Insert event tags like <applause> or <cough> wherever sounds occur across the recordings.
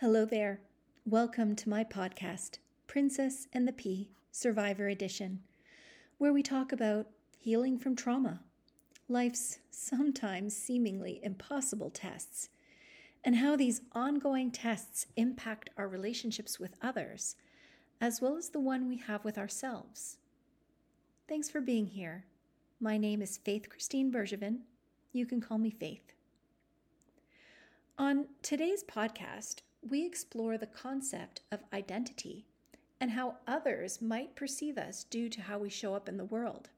Hello there. Welcome to my podcast, Princess and the Pea Survivor Edition, where we talk about healing from trauma, life's sometimes seemingly impossible tests, and how these ongoing tests impact our relationships with others, as well as the one we have with ourselves. Thanks for being here. My name is Faith Christine Bergevin. You can call me Faith. On today's podcast, we explore the concept of identity and how others might perceive us due to how we show up in the world.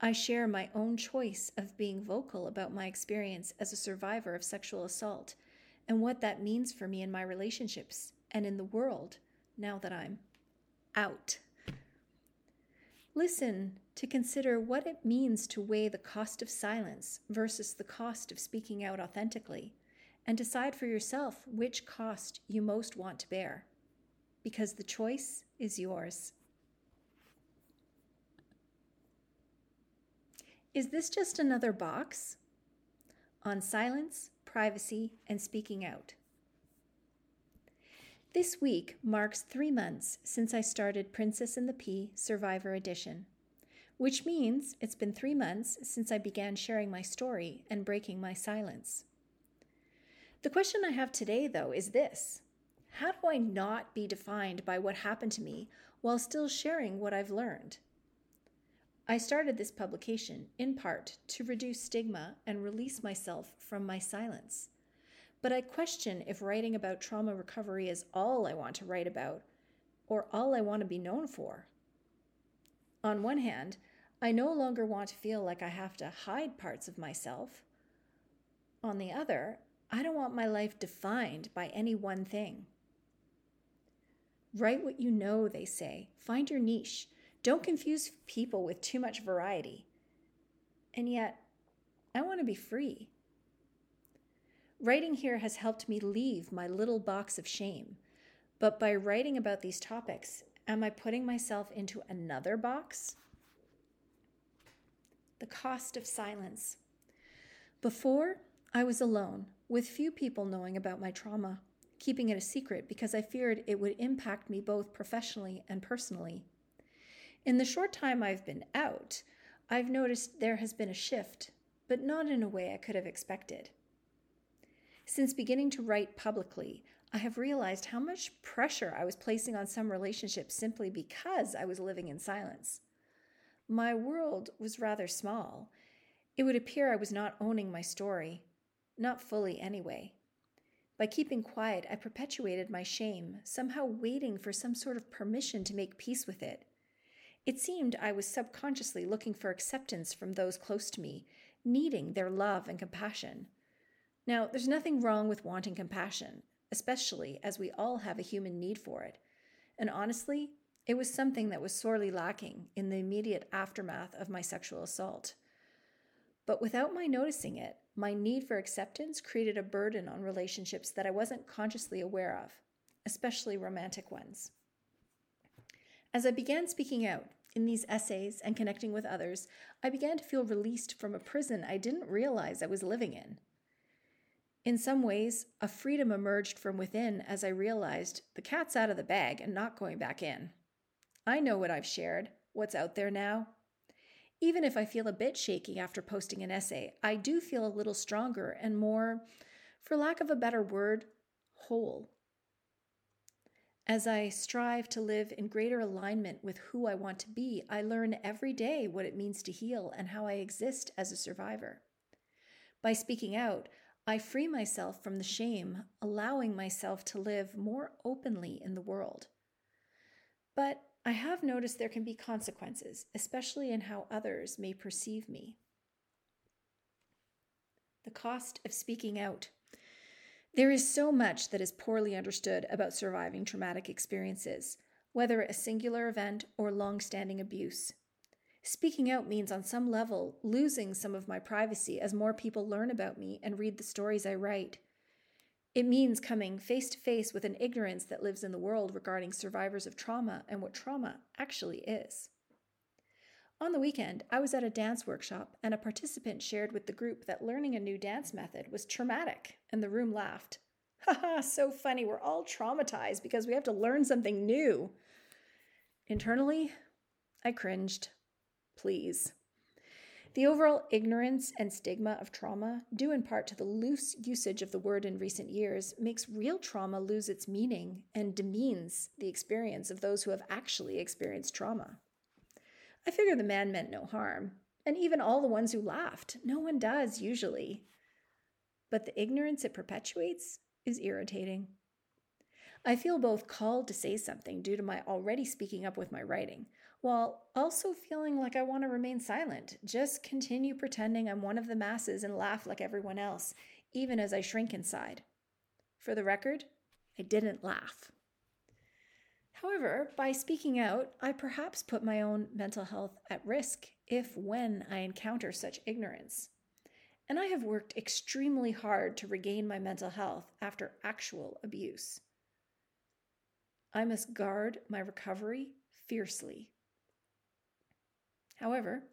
I share my own choice of being vocal about my experience as a survivor of sexual assault and what that means for me in my relationships and in the world now that I'm out. Listen to consider what it means to weigh the cost of silence versus the cost of speaking out authentically and decide for yourself which cost you most want to bear, because the choice is yours. Is this just another box? On silence, privacy, and speaking out. This week marks three months since I started Princess and the Pea Survivor Edition, which means it's been three months since I began sharing my story and breaking my silence. The question I have today, though, is this How do I not be defined by what happened to me while still sharing what I've learned? I started this publication in part to reduce stigma and release myself from my silence. But I question if writing about trauma recovery is all I want to write about or all I want to be known for. On one hand, I no longer want to feel like I have to hide parts of myself. On the other, I don't want my life defined by any one thing. Write what you know, they say. Find your niche. Don't confuse people with too much variety. And yet, I want to be free. Writing here has helped me leave my little box of shame. But by writing about these topics, am I putting myself into another box? The cost of silence. Before, I was alone, with few people knowing about my trauma, keeping it a secret because I feared it would impact me both professionally and personally. In the short time I've been out, I've noticed there has been a shift, but not in a way I could have expected. Since beginning to write publicly, I have realized how much pressure I was placing on some relationships simply because I was living in silence. My world was rather small. It would appear I was not owning my story, not fully, anyway. By keeping quiet, I perpetuated my shame, somehow waiting for some sort of permission to make peace with it. It seemed I was subconsciously looking for acceptance from those close to me, needing their love and compassion. Now, there's nothing wrong with wanting compassion, especially as we all have a human need for it. And honestly, it was something that was sorely lacking in the immediate aftermath of my sexual assault. But without my noticing it, my need for acceptance created a burden on relationships that I wasn't consciously aware of, especially romantic ones. As I began speaking out in these essays and connecting with others, I began to feel released from a prison I didn't realize I was living in. In some ways, a freedom emerged from within as I realized the cat's out of the bag and not going back in. I know what I've shared, what's out there now, even if I feel a bit shaky after posting an essay, I do feel a little stronger and more, for lack of a better word, whole. As I strive to live in greater alignment with who I want to be, I learn every day what it means to heal and how I exist as a survivor. By speaking out, I free myself from the shame, allowing myself to live more openly in the world. But I have noticed there can be consequences, especially in how others may perceive me. The cost of speaking out. There is so much that is poorly understood about surviving traumatic experiences, whether a singular event or long standing abuse. Speaking out means, on some level, losing some of my privacy as more people learn about me and read the stories I write. It means coming face to face with an ignorance that lives in the world regarding survivors of trauma and what trauma actually is. On the weekend, I was at a dance workshop, and a participant shared with the group that learning a new dance method was traumatic, and the room laughed. <laughs> Haha, so funny. We're all traumatized because we have to learn something new. Internally, I cringed. Please. The overall ignorance and stigma of trauma, due in part to the loose usage of the word in recent years, makes real trauma lose its meaning and demeans the experience of those who have actually experienced trauma. I figure the man meant no harm, and even all the ones who laughed, no one does usually. But the ignorance it perpetuates is irritating. I feel both called to say something due to my already speaking up with my writing, while also feeling like I want to remain silent, just continue pretending I'm one of the masses and laugh like everyone else, even as I shrink inside. For the record, I didn't laugh. However, by speaking out, I perhaps put my own mental health at risk if when I encounter such ignorance. And I have worked extremely hard to regain my mental health after actual abuse. I must guard my recovery fiercely. However,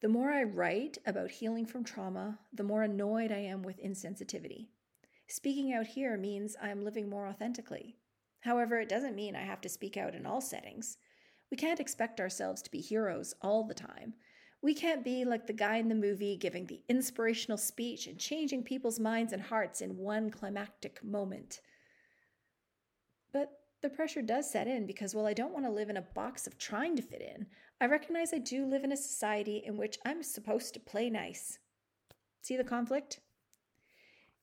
the more I write about healing from trauma, the more annoyed I am with insensitivity. Speaking out here means I am living more authentically. However, it doesn't mean I have to speak out in all settings. We can't expect ourselves to be heroes all the time. We can't be like the guy in the movie giving the inspirational speech and changing people's minds and hearts in one climactic moment. But the pressure does set in because while I don't want to live in a box of trying to fit in, I recognize I do live in a society in which I'm supposed to play nice. See the conflict?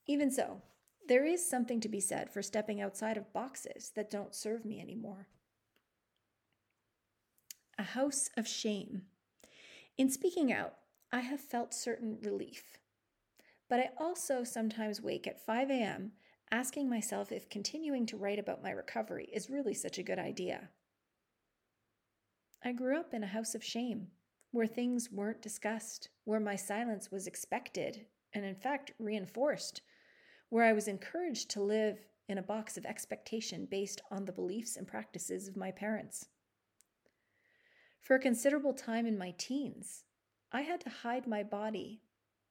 Even so, there is something to be said for stepping outside of boxes that don't serve me anymore. A house of shame. In speaking out, I have felt certain relief. But I also sometimes wake at 5 a.m asking myself if continuing to write about my recovery is really such a good idea. I grew up in a house of shame, where things weren't discussed, where my silence was expected and, in fact, reinforced, where I was encouraged to live in a box of expectation based on the beliefs and practices of my parents. For a considerable time in my teens, I had to hide my body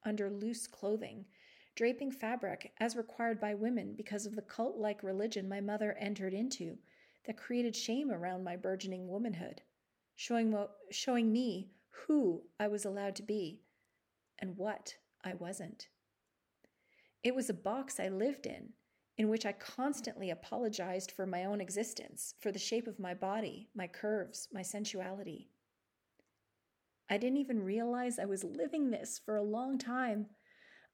under loose clothing draping fabric as required by women because of the cult like religion my mother entered into that created shame around my burgeoning womanhood, showing, showing me who I was allowed to be and what I wasn't. It was a box I lived in, in which I constantly apologized for my own existence, for the shape of my body, my curves, my sensuality. I didn't even realize I was living this for a long time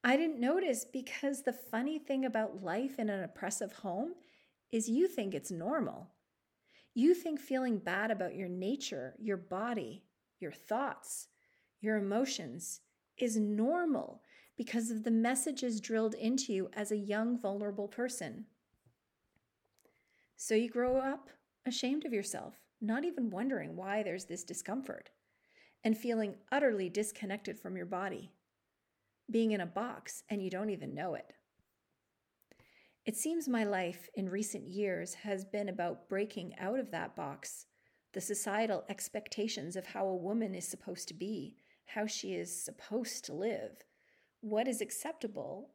I didn't notice because the funny thing about life in an oppressive home is you think it's normal. You think feeling bad about your nature, your body, your thoughts, your emotions is normal because of the messages drilled into you as a young, vulnerable person. So you grow up ashamed of yourself, not even wondering why there's this discomfort, and feeling utterly disconnected from your body being in a box and you don't even know it. It seems my life in recent years has been about breaking out of that box, the societal expectations of how a woman is supposed to be, how she is supposed to live, what is acceptable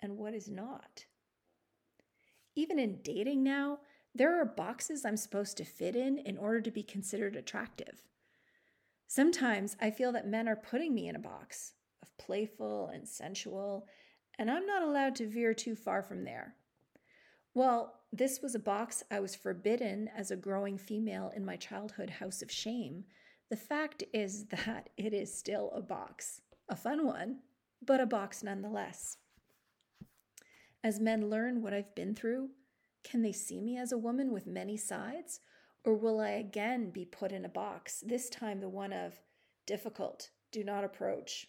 and what is not. Even in dating now, there are boxes I'm supposed to fit in in order to be considered attractive. Sometimes I feel that men are putting me in a box, of playful and sensual, and I'm not allowed to veer too far from there. Well, this was a box I was forbidden as a growing female in my childhood house of shame. The fact is <laughs> that it is still a box, a fun one, but a box nonetheless. As men learn what I've been through, can they see me as a woman with many sides? Or will I again be put in a box, this time the one of difficult, do not approach,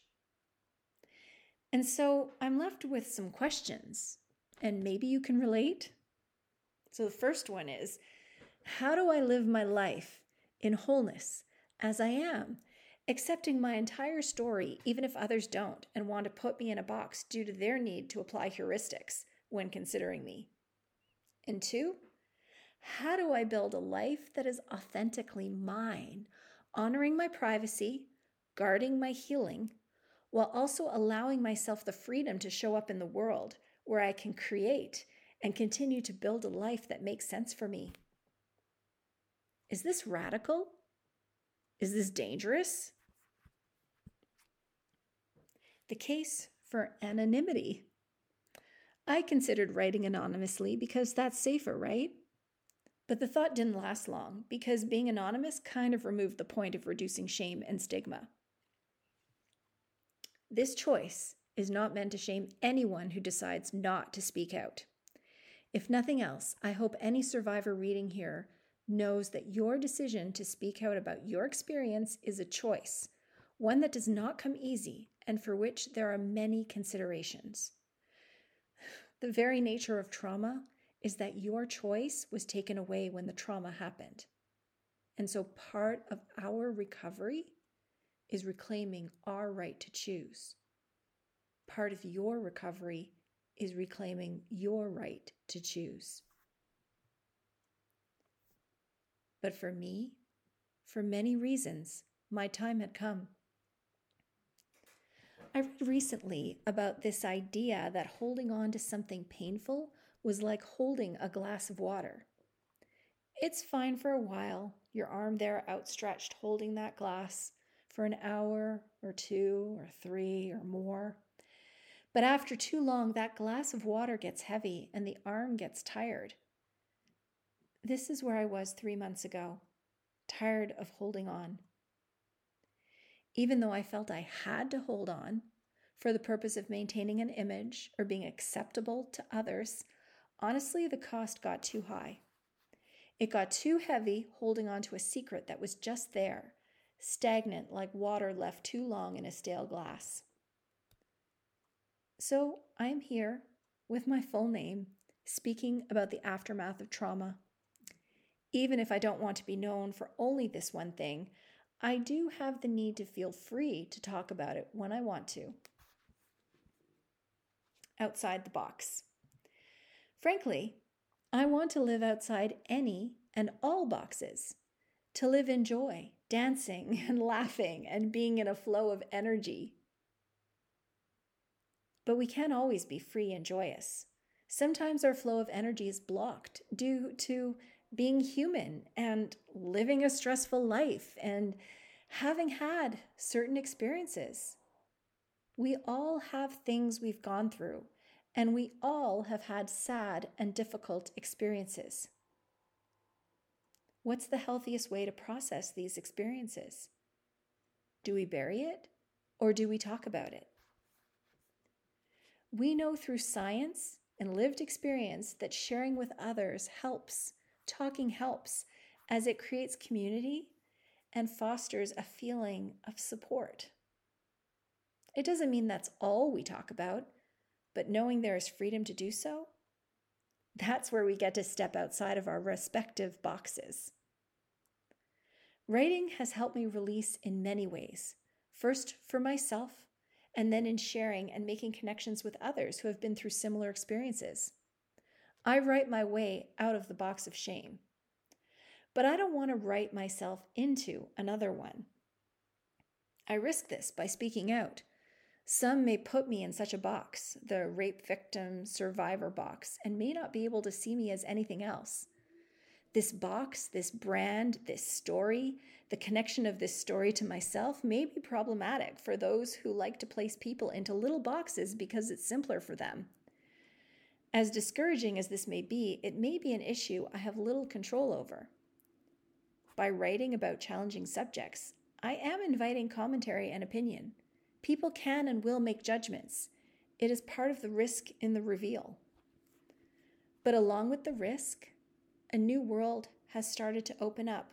and so I'm left with some questions, and maybe you can relate. So the first one is How do I live my life in wholeness as I am, accepting my entire story, even if others don't and want to put me in a box due to their need to apply heuristics when considering me? And two, how do I build a life that is authentically mine, honoring my privacy, guarding my healing, while also allowing myself the freedom to show up in the world where I can create and continue to build a life that makes sense for me. Is this radical? Is this dangerous? The case for anonymity. I considered writing anonymously because that's safer, right? But the thought didn't last long because being anonymous kind of removed the point of reducing shame and stigma. This choice is not meant to shame anyone who decides not to speak out. If nothing else, I hope any survivor reading here knows that your decision to speak out about your experience is a choice, one that does not come easy and for which there are many considerations. <sighs> The very nature of trauma is that your choice was taken away when the trauma happened. And so part of our recovery is reclaiming our right to choose. Part of your recovery is reclaiming your right to choose. But for me, for many reasons, my time had come. I read recently about this idea that holding on to something painful was like holding a glass of water. It's fine for a while, your arm there outstretched holding that glass for an hour or two or three or more. But after too long, that glass of water gets heavy and the arm gets tired. This is where I was three months ago, tired of holding on. Even though I felt I had to hold on for the purpose of maintaining an image or being acceptable to others, honestly, the cost got too high. It got too heavy holding on to a secret that was just there, stagnant like water left too long in a stale glass. So I am here with my full name, speaking about the aftermath of trauma. Even if I don't want to be known for only this one thing, I do have the need to feel free to talk about it when I want to. Outside the box. Frankly, I want to live outside any and all boxes, to live in joy, dancing <laughs> and laughing and being in a flow of energy. But we can't always be free and joyous. Sometimes our flow of energy is blocked due to being human and living a stressful life and having had certain experiences. We all have things we've gone through, and we all have had sad and difficult experiences. What's the healthiest way to process these experiences? Do we bury it or do we talk about it? We know through science and lived experience that sharing with others helps talking helps as it creates community and fosters a feeling of support. It doesn't mean that's all we talk about, but knowing there is freedom to do so, that's where we get to step outside of our respective boxes. Writing has helped me release in many ways. First, for myself, and then in sharing and making connections with others who have been through similar experiences. I write my way out of the box of shame. But I don't want to write myself into another one. I risk this by speaking out. Some may put me in such a box, the rape victim survivor box, and may not be able to see me as anything else. This box, this brand, this story, the connection of this story to myself may be problematic for those who like to place people into little boxes because it's simpler for them. As discouraging as this may be, it may be an issue I have little control over. By writing about challenging subjects, I am inviting commentary and opinion. People can and will make judgments. It is part of the risk in the reveal. But along with the risk, a new world has started to open up,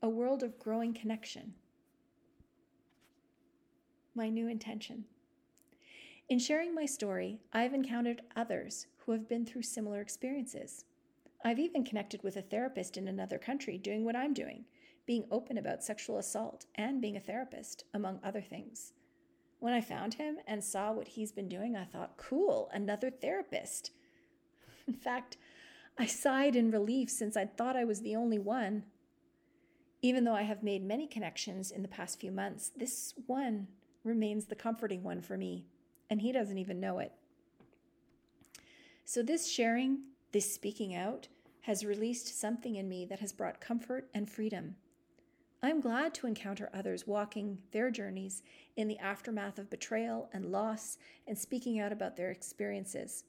a world of growing connection. My new intention. In sharing my story, I've encountered others who have been through similar experiences. I've even connected with a therapist in another country doing what I'm doing, being open about sexual assault and being a therapist, among other things. When I found him and saw what he's been doing, I thought, cool, another therapist. <laughs> In fact, I sighed in relief since I'd thought I was the only one. Even though I have made many connections in the past few months, this one remains the comforting one for me, and he doesn't even know it. So, this sharing This speaking out has released something in me that has brought comfort and freedom. I'm glad to encounter others walking their journeys in the aftermath of betrayal and loss and speaking out about their experiences.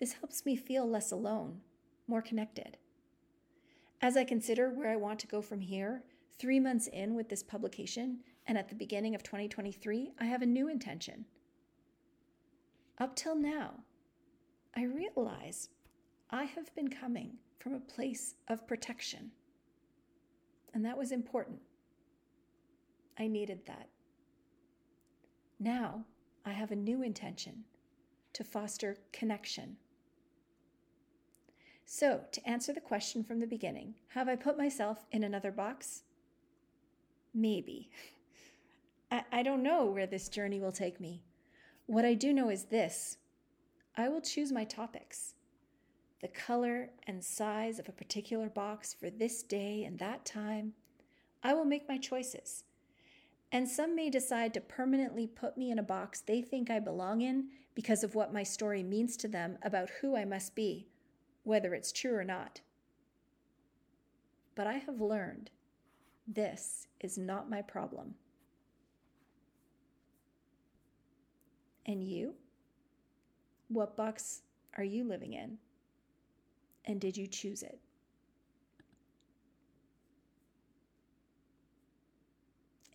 This helps me feel less alone, more connected. As I consider where I want to go from here, three months in with this publication and at the beginning of 2023, I have a new intention. Up till now, I realize I have been coming from a place of protection. And that was important. I needed that. Now I have a new intention to foster connection. So, to answer the question from the beginning, have I put myself in another box? Maybe. <laughs> I, I don't know where this journey will take me. What I do know is this I will choose my topics the color and size of a particular box for this day and that time, I will make my choices. And some may decide to permanently put me in a box they think I belong in because of what my story means to them about who I must be, whether it's true or not. But I have learned this is not my problem. And you? What box are you living in? And did you choose it?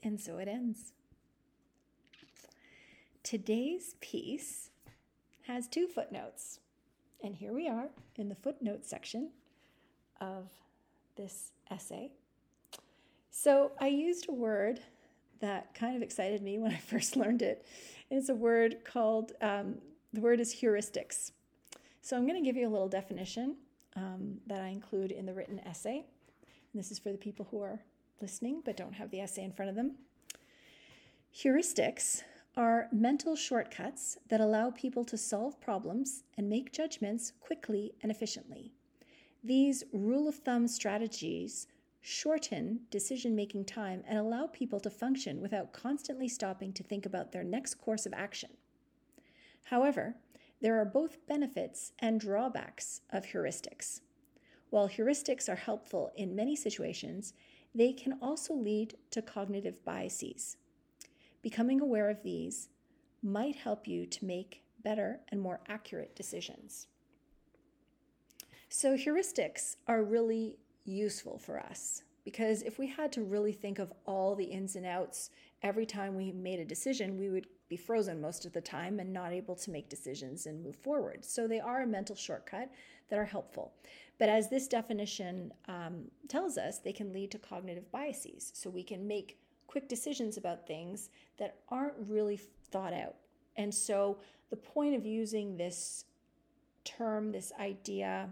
And so it ends. Today's piece has two footnotes. And here we are in the footnote section of this essay. So I used a word that kind of excited me when I <laughs> first learned it. It's a word called, um, the word is heuristics. So I'm going to give you a little definition um, that I include in the written essay. And this is for the people who are listening but don't have the essay in front of them. Heuristics are mental shortcuts that allow people to solve problems and make judgments quickly and efficiently. These rule of thumb strategies shorten decision making time and allow people to function without constantly stopping to think about their next course of action. However, there are both benefits and drawbacks of heuristics. While heuristics are helpful in many situations, they can also lead to cognitive biases. Becoming aware of these might help you to make better and more accurate decisions. So, heuristics are really useful for us because if we had to really think of all the ins and outs every time we made a decision, we would be frozen most of the time and not able to make decisions and move forward. So they are a mental shortcut that are helpful. But as this definition um, tells us, they can lead to cognitive biases. So we can make quick decisions about things that aren't really thought out. And so the point of using this term, this idea,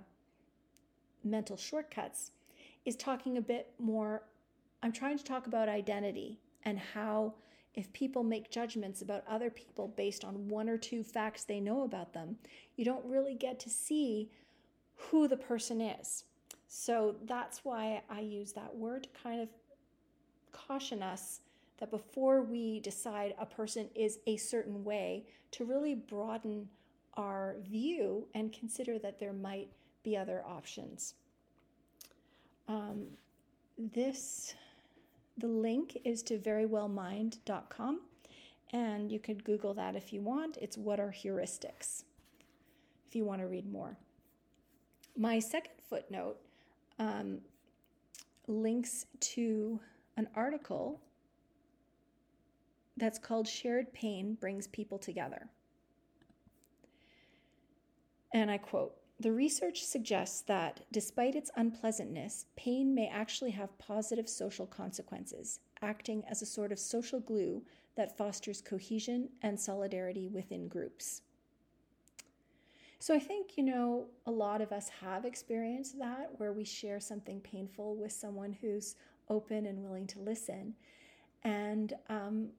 mental shortcuts, is talking a bit more. I'm trying to talk about identity and how if people make judgments about other people based on one or two facts they know about them, you don't really get to see who the person is. So that's why I use that word to kind of caution us that before we decide a person is a certain way, to really broaden our view and consider that there might be other options. Um, this the link is to verywellmind.com, and you could Google that if you want. It's What Are Heuristics if you want to read more. My second footnote um, links to an article that's called Shared Pain Brings People Together. And I quote the research suggests that, despite its unpleasantness, pain may actually have positive social consequences, acting as a sort of social glue that fosters cohesion and solidarity within groups. So I think, you know, a lot of us have experienced that where we share something painful with someone who's open and willing to listen. And um,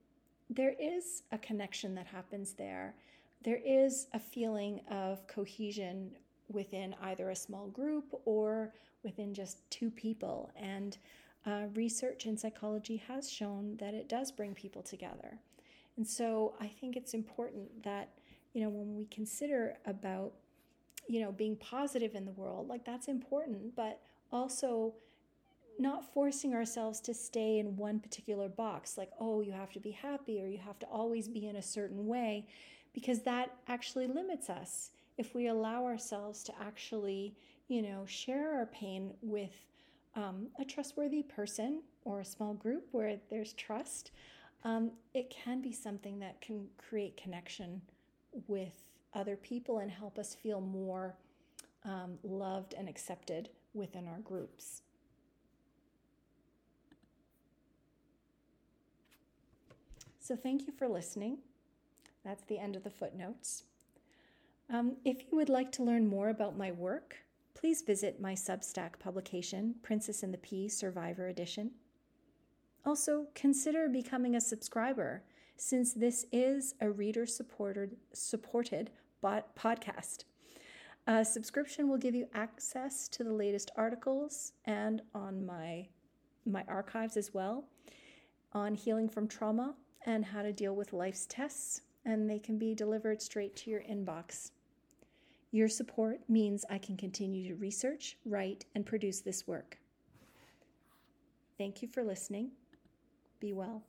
there is a connection that happens there. There is a feeling of cohesion within either a small group or within just two people. And uh, research in psychology has shown that it does bring people together. And so I think it's important that, you know, when we consider about you know, being positive in the world, like that's important, but also not forcing ourselves to stay in one particular box, like, oh, you have to be happy or you have to always be in a certain way, because that actually limits us. If we allow ourselves to actually, you know, share our pain with um, a trustworthy person or a small group where there's trust, um, it can be something that can create connection with other people and help us feel more um, loved and accepted within our groups. So, thank you for listening. That's the end of the footnotes. Um, if you would like to learn more about my work, please visit my Substack publication, Princess and the Pea Survivor Edition. Also, consider becoming a subscriber since this is a reader supported supported podcast. A subscription will give you access to the latest articles and on my my archives as well on healing from trauma and how to deal with life's tests and they can be delivered straight to your inbox. Your support means I can continue to research, write, and produce this work. Thank you for listening. Be well.